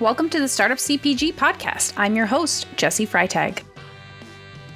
Welcome to the Startup CPG podcast. I'm your host, Jessi Freitag.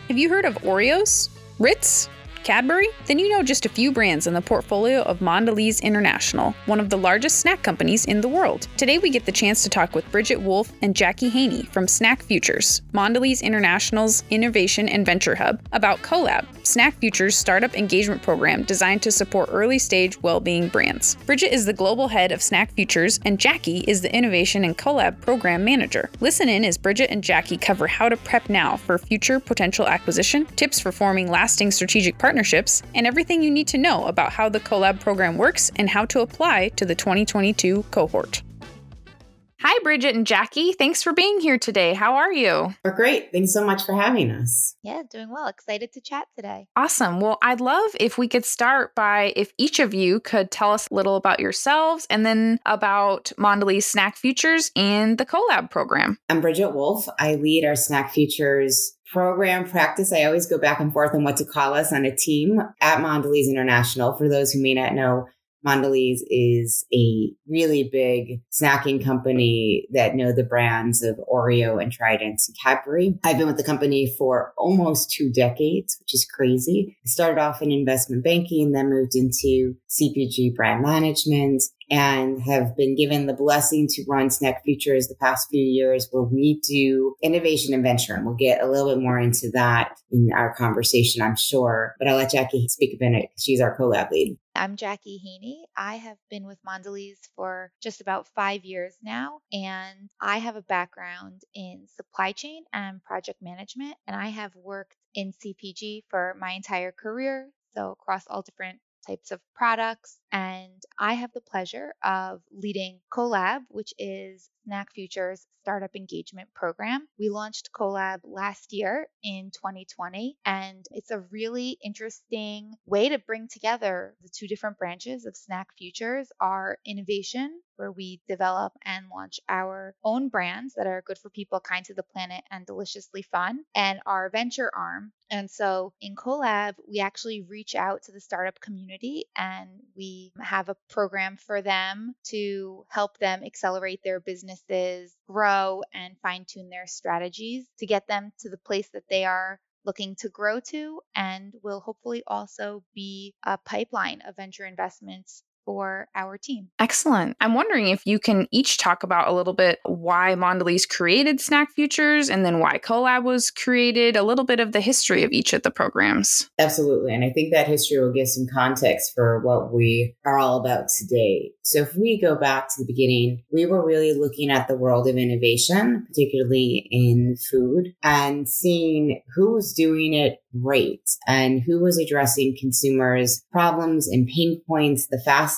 Have you heard of Oreos? Ritz? Cadbury? Then you know just a few brands in the portfolio of Mondelez International, one of the largest snack companies in the world. Today we get the chance to talk with Brigette Wolf and Jackie Haney from Snack Futures, Mondelez International's innovation and venture hub, about CoLab, Snack Futures startup engagement program designed to support early stage well-being brands. Brigette is the global head of Snack Futures and Jackie is the innovation and CoLab program manager. Listen in as Brigette and Jackie cover how to prep now for future potential acquisition, tips for forming lasting strategic partnerships partnerships, and everything you need to know about how the CoLab program works and how to apply to the 2022 cohort. Hi, Brigette and Jackie. Thanks for being here today. How are you? We're great. Thanks so much for having us. Yeah, doing well. Excited to chat today. Awesome. Well, I'd love if we could start by if each of you could tell us a little about yourselves and then about Mondelez Snack Futures and the CoLab program. I'm Brigette Wolf. I lead our Snack Futures program practice. I always go back and forth on what to call us on a team at Mondelez International. For those who may not know, Mondelez is a really big snacking company that know the brands of Oreo and Trident and Cadbury. I've been with the company for almost two decades, which is crazy. I started off in investment banking, then moved into CPG brand management and have been given the blessing to run Snack Futures the past few years where we do innovation and venture. And we'll get a little bit more into that in our conversation, I'm sure. But I'll let Jackie speak a minute. She's our CoLab lead. I'm Jackie Haney. I have been with Mondelez for just about five years now, and I have a background in supply chain and project management, and I have worked in CPG for my entire career. So, across all different types of products. And I have the pleasure of leading CoLab, which is Snack Futures startup engagement program. We launched CoLab last year in 2020, and it's a really interesting way to bring together the two different branches of Snack Futures our innovation, where we develop and launch our own brands that are good for people, kind to the planet, and deliciously fun, and our venture arm. And so in CoLab, we actually reach out to the startup community and we have a program for them to help them accelerate their businesses, grow, and fine tune their strategies to get them to the place that they are looking to grow to and will hopefully also be a pipeline of venture investments for our team. Excellent. I'm wondering if you can each talk about a little bit why Mondelez created Snack Futures and then why CoLab was created, a little bit of the history of each of the programs. Absolutely. And I think that history will give some context for what we are all about today. So if we go back to the beginning, we were really looking at the world of innovation, particularly in food, and seeing who was doing it right and who was addressing consumers' problems and pain points the fastest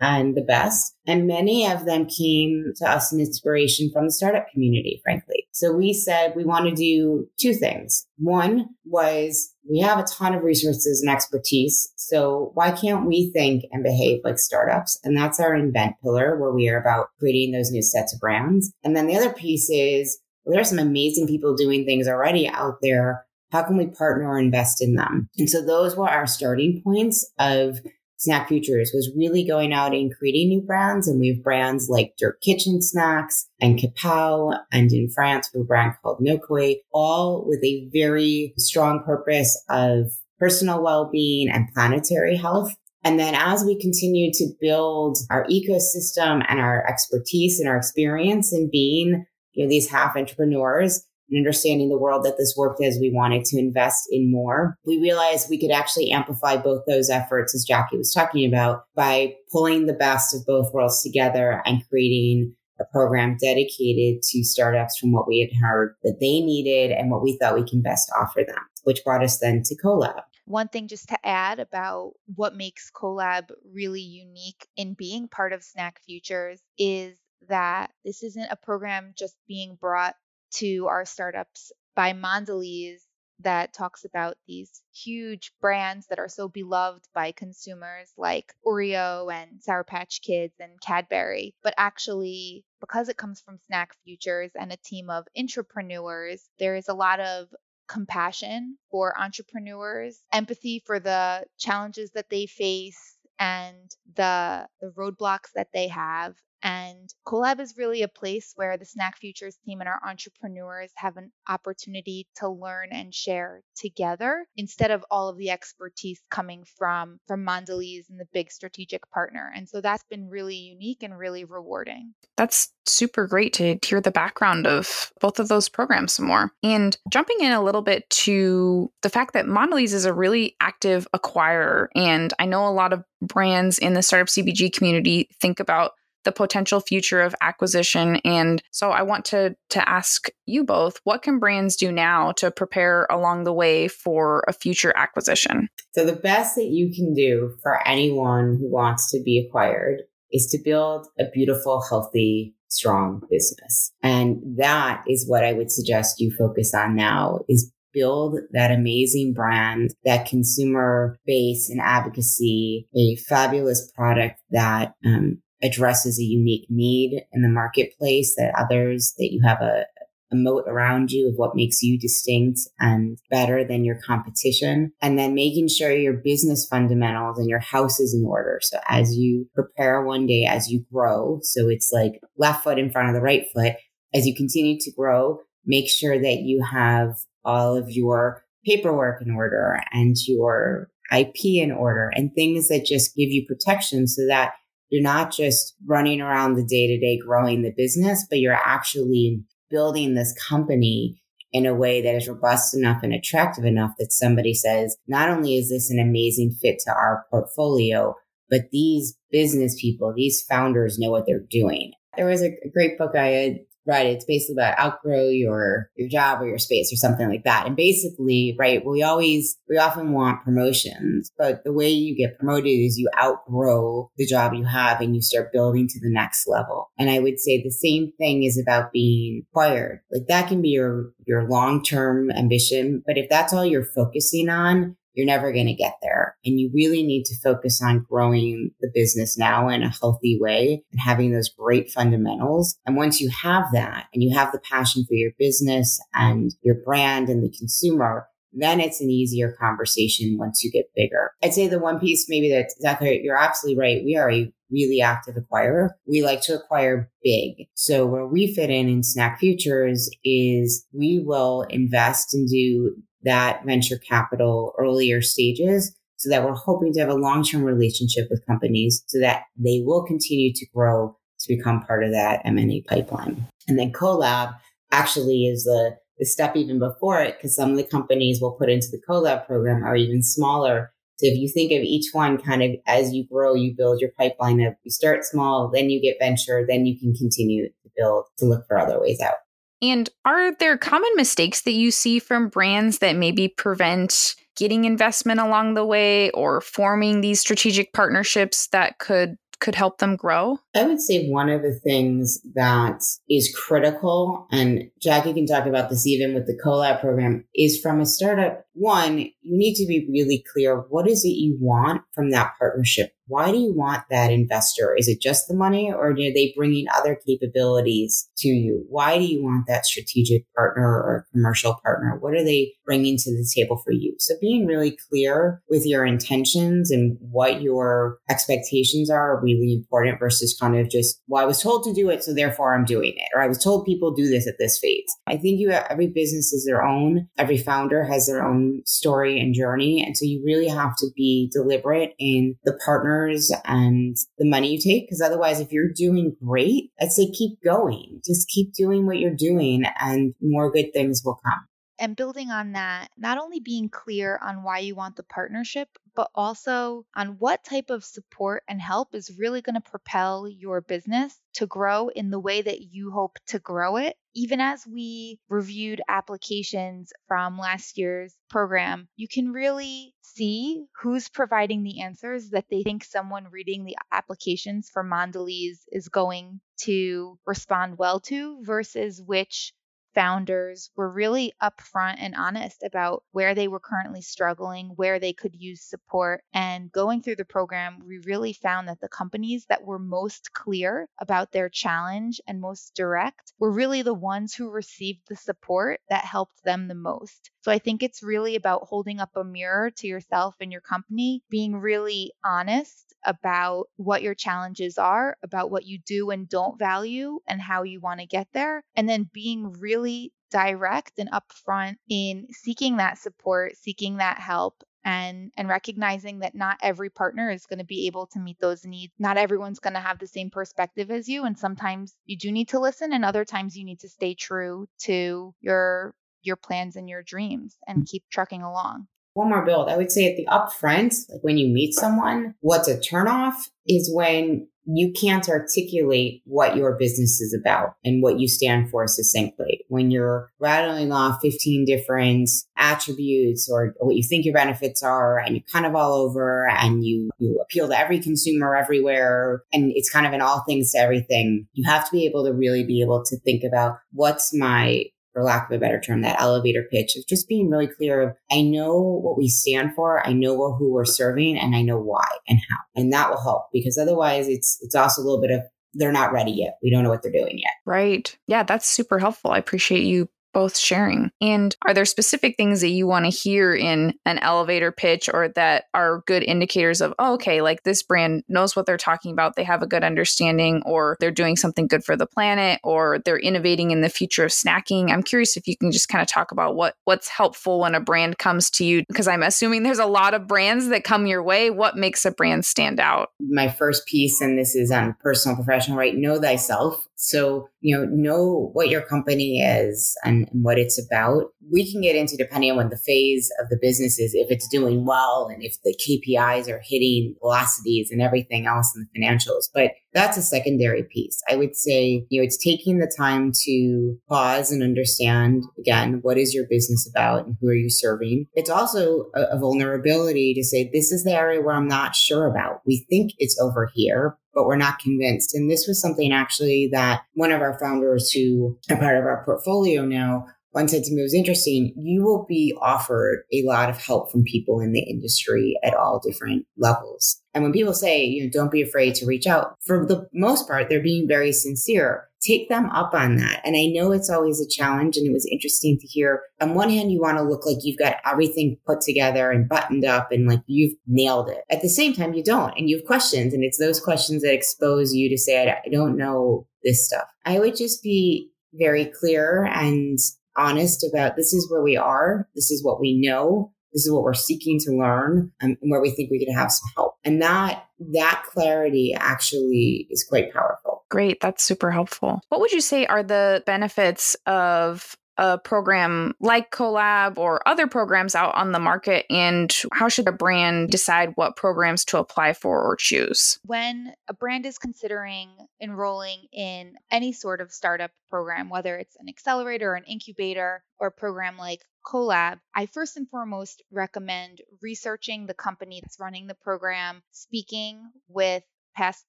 and the best. And many of them came to us in inspiration from the startup community, frankly. So we said we want to do two things. One was we have a ton of resources and expertise. So why can't we think and behave like startups? And that's our invent pillar where we are about creating those new sets of brands. And then the other piece is well, there are some amazing people doing things already out there how can we partner or invest in them? And so those were our starting points of Snack Futures was really going out and creating new brands. And we have brands like Dirt Kitchen Snacks and CaPao. And in France, we have a brand called Nokoi, all with a very strong purpose of personal well-being and planetary health. And then as we continue to build our ecosystem and our expertise and our experience in being, you know, these half entrepreneurs, and understanding the world that this worked as we wanted to invest in more. We realized we could actually amplify both those efforts, as Jackie was talking about, by pulling the best of both worlds together and creating a program dedicated to startups from what we had heard that they needed and what we thought we can best offer them, which brought us then to CoLab. One thing just to add about what makes CoLab really unique in being part of Snack Futures is that this isn't a program just being brought to our startups by Mondelez that talks about these huge brands that are so beloved by consumers like Oreo and Sour Patch Kids and Cadbury. But actually, because it comes from Snack Futures and a team of entrepreneurs, there is a lot of compassion for entrepreneurs, empathy for the challenges that they face and the the roadblocks that they have And CoLab is really a place where the Snack Futures team and our entrepreneurs have an opportunity to learn and share together instead of all of the expertise coming from from Mondelez and the big strategic partner. And so that's been really unique and really rewarding. That's super great to hear the background of both of those programs some more. And jumping in a little bit to the fact that Mondelez is a really active acquirer. And I know a lot of brands in the startup CPG community think about the potential future of acquisition. And so i want to to ask you both what can brands do now to prepare along the way for a future acquisition? So the best that you can do for anyone who wants to be acquired is to build a beautiful healthy strong business. And that is what i would suggest you focus on now is build that amazing brand, that consumer base and advocacy, a fabulous product that um, addresses a unique need in the marketplace that others that you have a, a moat around you of what makes you distinct and better than your competition. And then making sure your business fundamentals and your house is in order. So as you prepare one day, as you grow, so it's like left foot in front of the right foot, as you continue to grow, make sure that you have all of your paperwork in order and your IP in order and things that just give you protection so that you're not just running around the day to day growing the business, but you're actually building this company in a way that is robust enough and attractive enough that somebody says, not only is this an amazing fit to our portfolio, but these business people, these founders know what they're doing. There was a great book I had right? It's basically about outgrow your your job or your space or something like that. And basically, right, we always we often want promotions, but the way you get promoted is you outgrow the job you have and you start building to the next level. And I would say the same thing is about being acquired. Like that can be your your long-term ambition, but if that's all you're focusing on, you're never going to get there. And you really need to focus on growing the business now in a healthy way and having those great fundamentals. And once you have that and you have the passion for your business and your brand and the consumer, then it's an easier conversation once you get bigger. I'd say the one piece maybe that exactly you're absolutely right. We are a really active acquirer. We like to acquire big. So where we fit in in Snack Futures is we will invest and do that venture capital earlier stages so that we're hoping to have a long-term relationship with companies so that they will continue to grow to become part of that M&A pipeline. And then CoLab actually is the, the step even before it because some of the companies will put into the CoLab program are even smaller. So if you think of each one kind of as you grow, you build your pipeline of you start small, then you get venture, then you can continue to build to look for other ways out. And are there common mistakes that you see from brands that maybe prevent getting investment along the way or forming these strategic partnerships that could could help them grow? I would say one of the things that is critical, and Jackie can talk about this even with the CoLab program, is from a startup, one, you need to be really clear what is it you want from that partnership why do you want that investor? Is it just the money or are they bringing other capabilities to you? Why do you want that strategic partner or commercial partner? What are they bringing to the table for you? So being really clear with your intentions and what your expectations are really important versus kind of just, well, I was told to do it. So therefore I'm doing it. Or I was told people do this at this phase. I think you, every business is their own. Every founder has their own Um, story and journey. And so you really have to be deliberate in the partners and the money you take. Because otherwise, if you're doing great, I'd say keep going. Just keep doing what you're doing and more good things will come. And building on that, not only being clear on why you want the partnership, but also on what type of support and help is really going to propel your business to grow in the way that you hope to grow it. Even as we reviewed applications from last year's program, you can really see who's providing the answers that they think someone reading the applications for Mondelez is going to respond well to versus which founders were really upfront and honest about where they were currently struggling, where they could use support. And going through the program, we really found that the companies that were most clear about their challenge and most direct were really the ones who received the support that helped them the most. So I think it's really about holding up a mirror to yourself and your company, being really honest about what your challenges are, about what you do and don't value, and how you want to get there, and then being really direct and upfront in seeking that support, seeking that help, and and recognizing that not every partner is going to be able to meet those needs. Not everyone's going to have the same perspective as you and sometimes you do need to listen and other times you need to stay true to your your plans and your dreams and mm. keep trucking along one more build. I would say at the upfront, like when you meet someone, what's a turnoff is when you can't articulate what your business is about and what you stand for succinctly. When you're rattling off 15 different attributes or, what you think your benefits are and you're kind of all over and you, you appeal to every consumer everywhere and it's kind of an all things to everything, you have to be able to really be able to think about what's my for lack of a better term, that elevator pitch of just being really clear of, I know what we stand for. I know who we're serving and I know why and how. And that will help because otherwise it's, it's also a little bit of, they're not ready yet. We don't know what they're doing yet. Right. Yeah, that's super helpful. I appreciate you both sharing? And are there specific things that you want to hear in an elevator pitch or that are good indicators of, oh, okay, like this brand knows what they're talking about, they have a good understanding, or they're doing something good for the planet, or they're innovating in the future of snacking? I'm curious if you can just kind of talk about what what's helpful when a brand comes to you, because I'm assuming there's a lot of brands that come your way. What makes a brand stand out? My first piece, and this is on personal professional, right? Know thyself. So, you know, know what your company is and, and, what it's about. We can get into depending on the phase of the business is, if it's doing well and if the KPIs are hitting velocities and everything else in the financials. But that's a secondary piece. I would say, you know, it's taking the time to pause and understand again, what is your business about and who are you serving? It's also a, a vulnerability to say, this is the area where I'm not sure about. We think it's over here, but we're not convinced. And this was something actually that one of our founders who are part of our portfolio now one said to me, was interesting. You will be offered a lot of help from people in the industry at all different levels. And when people say, you know, don't be afraid to reach out, for the most part, they're being very sincere. Take them up on that. And I know it's always a challenge. And it was interesting to hear on one hand, you want to look like you've got everything put together and buttoned up and like you've nailed it. At the same time, you don't. And you have questions. And it's those questions that expose you to say, I don't know this stuff. I would just be very clear and honest about this is where we are, this is what we know, this is what we're seeking to learn, um, and where we think we could have some help. And that that clarity actually is quite powerful. Great, that's super helpful. What would you say are the benefits of a program like CoLab or other programs out on the market? And how should a brand decide what programs to apply for or choose? When a brand is considering enrolling in any sort of startup program, whether it's an accelerator, or an incubator, or a program like CoLab, I first and foremost recommend researching the company that's running the program, speaking with past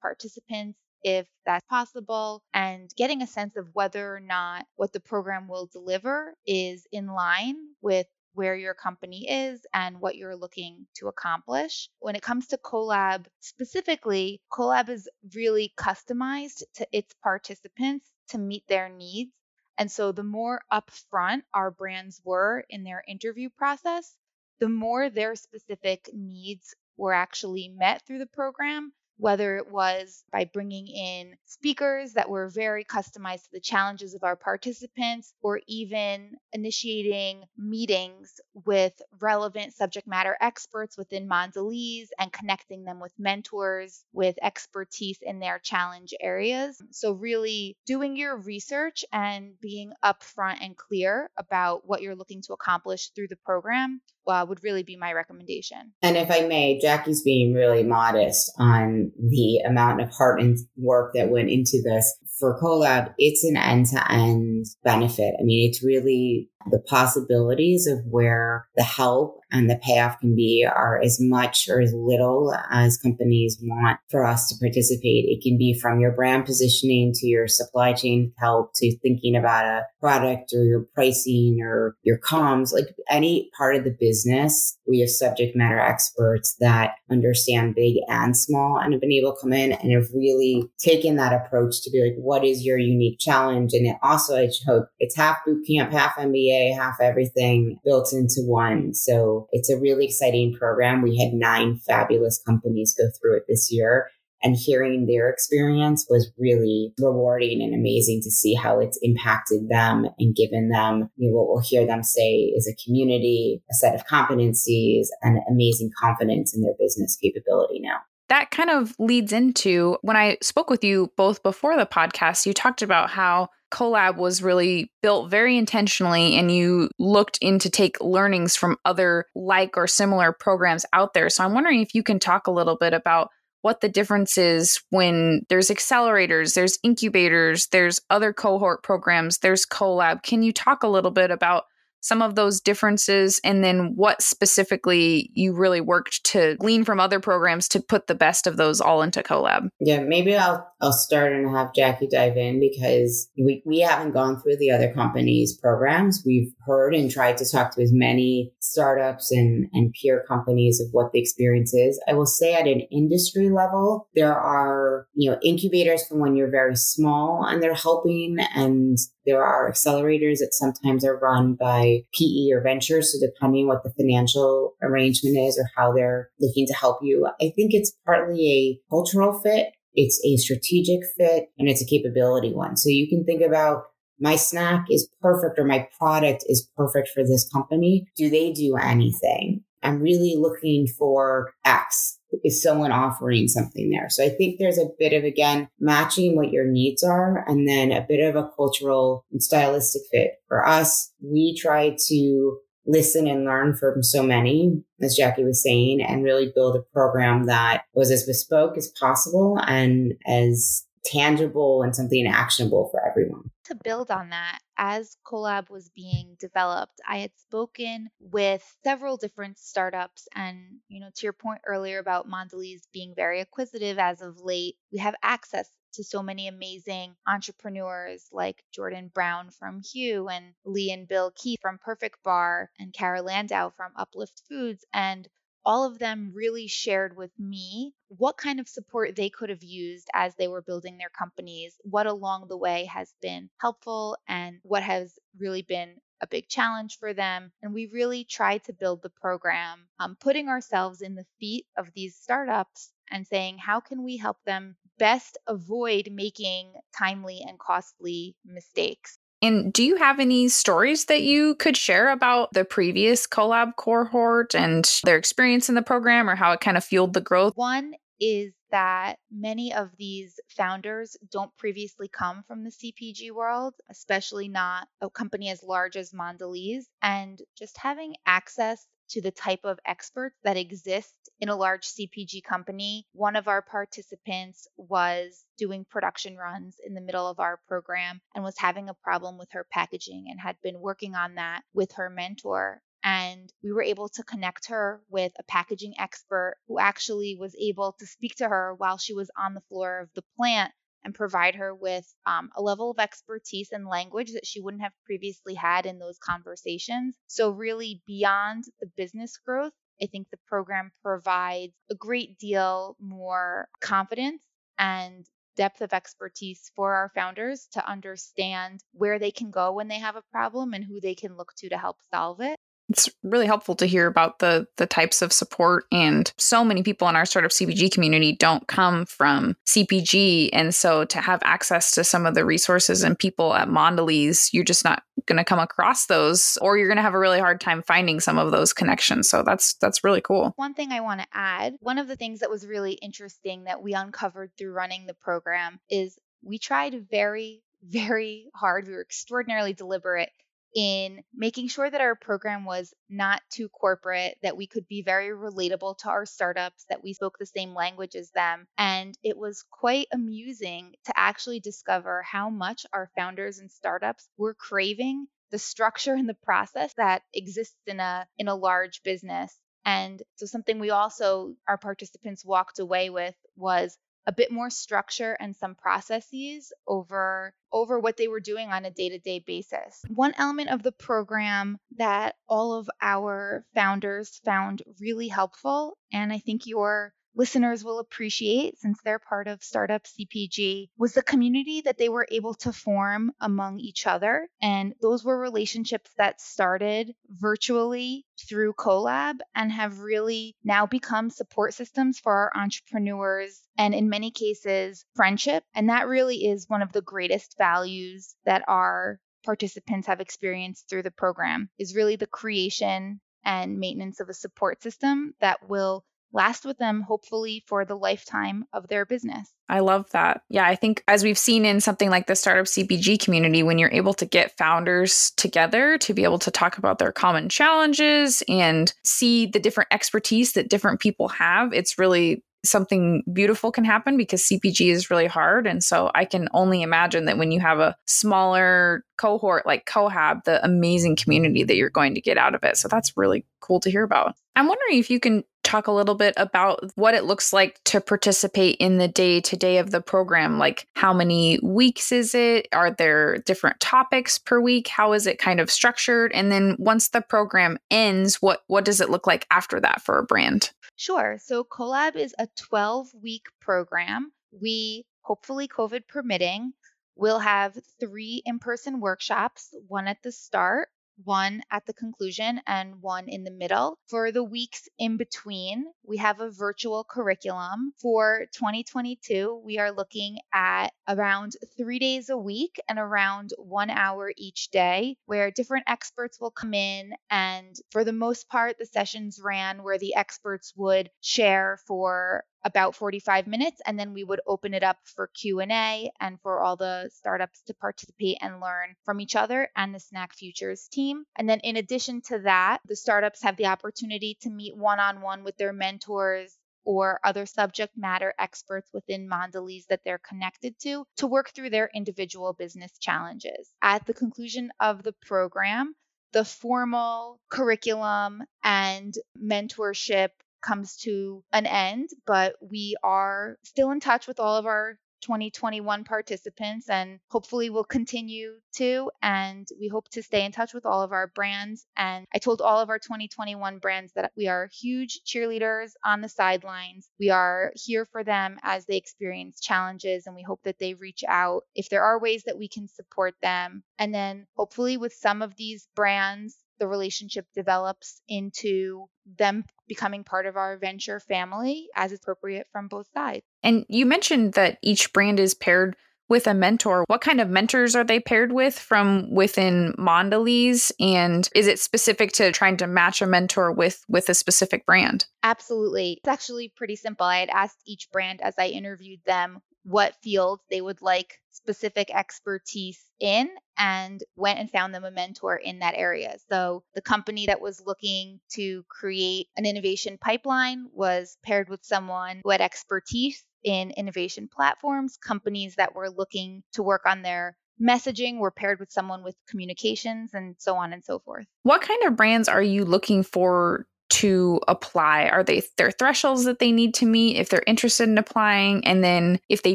participants if that's possible, and getting a sense of whether or not what the program will deliver is in line with where your company is and what you're looking to accomplish. When it comes to CoLab specifically, CoLab is really customized to its participants to meet their needs. And so the more upfront our brands were in their interview process, the more their specific needs were actually met through the program whether it was by bringing in speakers that were very customized to the challenges of our participants, or even initiating meetings with relevant subject matter experts within Mondelez and connecting them with mentors with expertise in their challenge areas. So, really doing your research and being upfront and clear about what you're looking to accomplish through the program uh, would really be my recommendation. And if I may, Jackie's being really modest on the amount of heart and work that went into this. For CoLab, it's an end to end benefit. I mean, it's really the possibilities of where the help and the payoff can be are as much or as little as companies want for us to participate. It can be from your brand positioning to your supply chain help to thinking about a product or your pricing or your comms, like any part of the business. We have subject matter experts that understand big and small and have been able to come in and have really taken that approach to be like, what is your unique challenge? And it also, I hope it's half boot camp, half MBA, half everything built into one. So it's a really exciting program. We had nine fabulous companies go through it this year and hearing their experience was really rewarding and amazing to see how it's impacted them and given them you know, what we'll hear them say is a community, a set of competencies, and amazing confidence in their business capability now that kind of leads into when I spoke with you both before the podcast, you talked about how CoLab was really built very intentionally and you looked in to take learnings from other like or similar programs out there. So I'm wondering if you can talk a little bit about what the difference is when there's accelerators, there's incubators, there's other cohort programs, there's CoLab. Can you talk a little bit about some of those differences and then what specifically you really worked to glean from other programs to put the best of those all into CoLab? Yeah maybe i'll i'll start and have jackie dive in because we, we haven't gone through the other companies programs. We've heard and tried to talk to as many startups and and peer companies of what the experience is. I will say at an industry level there are you know incubators from when you're very small and they're helping and there are accelerators that sometimes are run by PE or venture. So depending what the financial arrangement is or how they're looking to help you, I think it's partly a cultural fit. It's a strategic fit and it's a capability one. So you can think about my snack is perfect or my product is perfect for this company. Do they do anything? I'm really looking for X is someone offering something there. So I think there's a bit of, again, matching what your needs are and then a bit of a cultural and stylistic fit. For us, we try to listen and learn from so many, as Jackie was saying, and really build a program that was as bespoke as possible and as tangible and something actionable for everyone. To build on that, as CoLab was being developed, I had spoken with several different startups. And, you know, to your point earlier about Mondelez being very acquisitive as of late, we have access to so many amazing entrepreneurs like Jordan Brown from Hu and Leigh and Bill Keith from Perfect Bar and Kara Landau from Uplift Foods. And all of them really shared with me what kind of support they could have used as they were building their companies, what along the way has been helpful, and what has really been a big challenge for them. And we really tried to build the program, um, putting ourselves in the feet of these startups and saying, how can we help them best avoid making timely and costly mistakes? And do you have any stories that you could share about the previous CoLab cohort and their experience in the program or how it kind of fueled the growth? One is that many of these founders don't previously come from the CPG world, especially not a company as large as Mondelez. And just having access to the type of experts that exist in a large CPG company. One of our participants was doing production runs in the middle of our program and was having a problem with her packaging and had been working on that with her mentor. And we were able to connect her with a packaging expert who actually was able to speak to her while she was on the floor of the plant and provide her with um, a level of expertise and language that she wouldn't have previously had in those conversations. So, really, beyond the business growth, I think the program provides a great deal more confidence and depth of expertise for our founders to understand where they can go when they have a problem and who they can look to to help solve it it's really helpful to hear about the the types of support and so many people in our startup CPG community don't come from CPG and so to have access to some of the resources and people at Mondelez you're just not going to come across those or you're going to have a really hard time finding some of those connections so that's that's really cool. One thing I want to add, one of the things that was really interesting that we uncovered through running the program is we tried very very hard we were extraordinarily deliberate in making sure that our program was not too corporate, that we could be very relatable to our startups, that we spoke the same language as them. And it was quite amusing to actually discover how much our founders and startups were craving the structure and the process that exists in a in a large business. And so something we also our participants walked away with was a bit more structure and some processes over over what they were doing on a day-to-day basis. One element of the program that all of our founders found really helpful and I think your listeners will appreciate since they're part of Startup CPG was the community that they were able to form among each other. And those were relationships that started virtually through CoLab and have really now become support systems for our entrepreneurs and in many cases, friendship. And that really is one of the greatest values that our participants have experienced through the program is really the creation and maintenance of a support system that will last with them hopefully for the lifetime of their business. I love that. Yeah, I think as we've seen in something like the startup CPG community, when you're able to get founders together to be able to talk about their common challenges and see the different expertise that different people have, it's really something beautiful can happen because CPG is really hard. And so I can only imagine that when you have a smaller cohort like CoLab, the amazing community that you're going to get out of it. So that's really cool to hear about. I'm wondering if you can talk a little bit about what it looks like to participate in the day to day of the program. Like, how many weeks is it? Are there different topics per week? How is it kind of structured? And then once the program ends, what, what does it look like after that for a brand? Sure. So, CoLab is a 12 week program. We, hopefully, COVID permitting, will have three in person workshops one at the start, one at the conclusion and one in the middle. For the weeks in between, we have a virtual curriculum. For 2022, we are looking at around three days a week and around one hour each day, where different experts will come in. And for the most part, the sessions ran where the experts would share for about 45 minutes and then we would open it up for q&a and for all the startups to participate and learn from each other and the snack futures team and then in addition to that the startups have the opportunity to meet one-on-one with their mentors or other subject matter experts within Mondelez that they're connected to to work through their individual business challenges. At the conclusion of the program, the formal curriculum and mentorship comes to an end, but we are still in touch with all of our 2021 participants and hopefully we'll continue to and we hope to stay in touch with all of our brands and I told all of our 2021 brands that we are huge cheerleaders on the sidelines. We are here for them as they experience challenges and we hope that they reach out if there are ways that we can support them. And then hopefully with some of these brands the relationship develops into them becoming part of our venture family as appropriate from both sides. And you mentioned that each brand is paired with a mentor. What kind of mentors are they paired with from within Mondelez? And is it specific to trying to match a mentor with with a specific brand? Absolutely. It's actually pretty simple. I had asked each brand as I interviewed them what fields they would like specific expertise in and went and found them a mentor in that area. So the company that was looking to create an innovation pipeline was paired with someone who had expertise in innovation platforms. Companies that were looking to work on their messaging were paired with someone with communications and so on and so forth. What kind of brands are you looking for to apply? Are they their thresholds that they need to meet if they're interested in applying? And then if they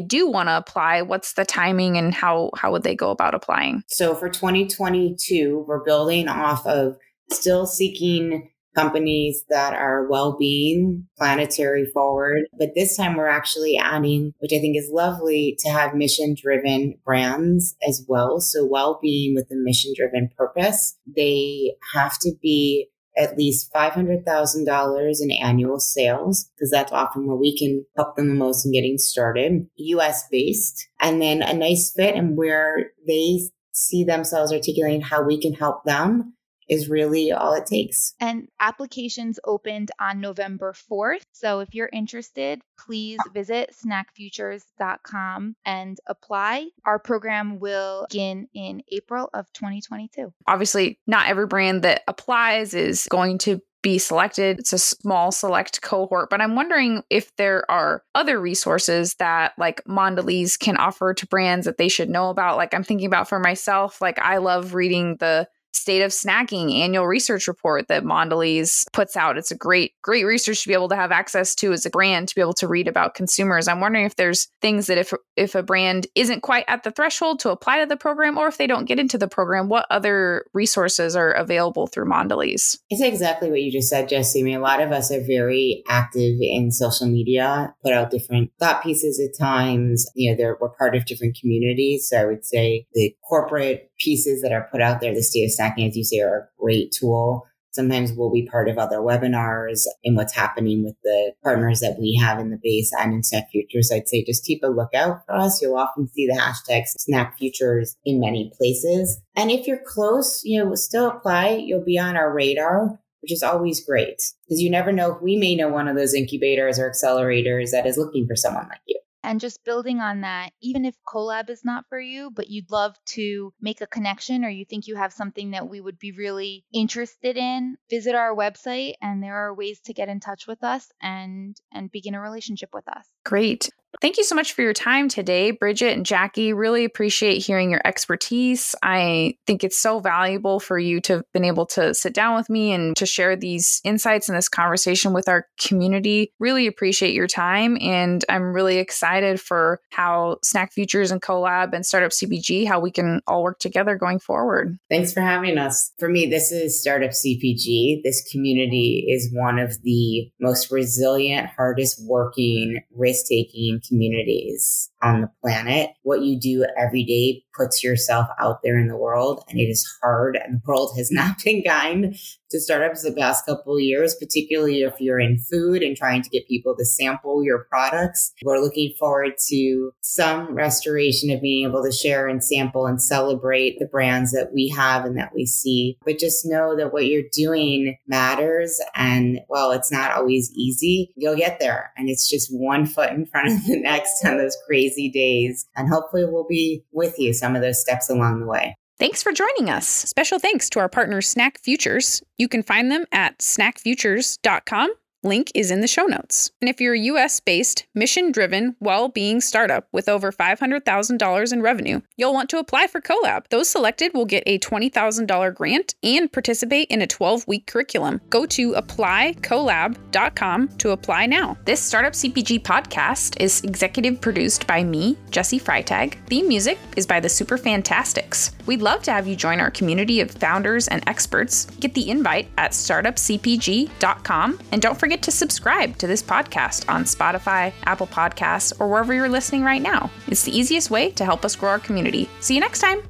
do want to apply, what's the timing and how how would they go about applying? So for 2022, we're building off of still seeking companies that are well-being, planetary forward. But this time we're actually adding, which I think is lovely to have mission-driven brands as well. So well-being with a mission-driven purpose. They have to be at least $500,000 in annual sales, because that's often where we can help them the most in getting started, US based, and then a nice fit and where they see themselves articulating how we can help them is really all it takes. And applications opened on November 4th. So if you're interested, please visit snackfutures.com and apply. Our program will begin in April of 2022. Obviously, not every brand that applies is going to be selected. It's a small select cohort, but I'm wondering if there are other resources that like Mondelez can offer to brands that they should know about. Like I'm thinking about for myself, like I love reading the State of Snacking annual research report that Mondelez puts out. It's a great, great research to be able to have access to as a brand to be able to read about consumers. I'm wondering if there's things that if if a brand isn't quite at the threshold to apply to the program, or if they don't get into the program, what other resources are available through Mondelez? It's exactly what you just said, Jessi. I mean, a lot of us are very active in social media, put out different thought pieces at times. You know, we're part of different communities. So I would say the corporate pieces that are put out there, the state of snacking, as you say, are a great tool. Sometimes we'll be part of other webinars and what's happening with the partners that we have in the base and in Snack Futures. I'd say just keep a lookout for us. You'll often see the hashtag Snack Futures in many places. And if you're close, you know, still apply. You'll be on our radar, which is always great because you never know. If we may know one of those incubators or accelerators that is looking for someone like you. And just building on that, even if CoLab is not for you, but you'd love to make a connection or you think you have something that we would be really interested in, visit our website and there are ways to get in touch with us and and begin a relationship with us. Great. Thank you so much for your time today, Brigette and Jackie. Really appreciate hearing your expertise. I think it's so valuable for you to have been able to sit down with me and to share these insights and this conversation with our community. Really appreciate your time. And I'm really excited for how Snack Futures and CoLab and Startup CPG, how we can all work together going forward. Thanks for having us. For me, this is Startup CPG. This community is one of the most resilient, hardest working, risk taking communities on the planet. What you do every day puts yourself out there in the world and it is hard and the world has not been kind to startups the past couple years, particularly if you're in food and trying to get people to sample your products. We're looking forward to some restoration of being able to share and sample and celebrate the brands that we have and that we see. But just know that what you're doing matters. And while it's not always easy, you'll get there. And it's just one foot in front of the next on those crazy days. And hopefully we'll be with you some of those steps along the way. Thanks for joining us. Special thanks to our partner Snack Futures. You can find them at snackfutures.com Link is in the show notes. And if you're a US based, mission driven, well being startup with over $500,000 in revenue, you'll want to apply for CoLab. Those selected will get a $20,000 grant and participate in a 12 week curriculum. Go to applycollab.com to apply now. This Startup CPG podcast is executive produced by me, Jessi Freitag. Theme music is by the Super Fantastics. We'd love to have you join our community of founders and experts. Get the invite at startupcpg.com and don't forget forget to subscribe to this podcast on Spotify, Apple Podcasts, or wherever you're listening right now. It's the easiest way to help us grow our community. See you next time.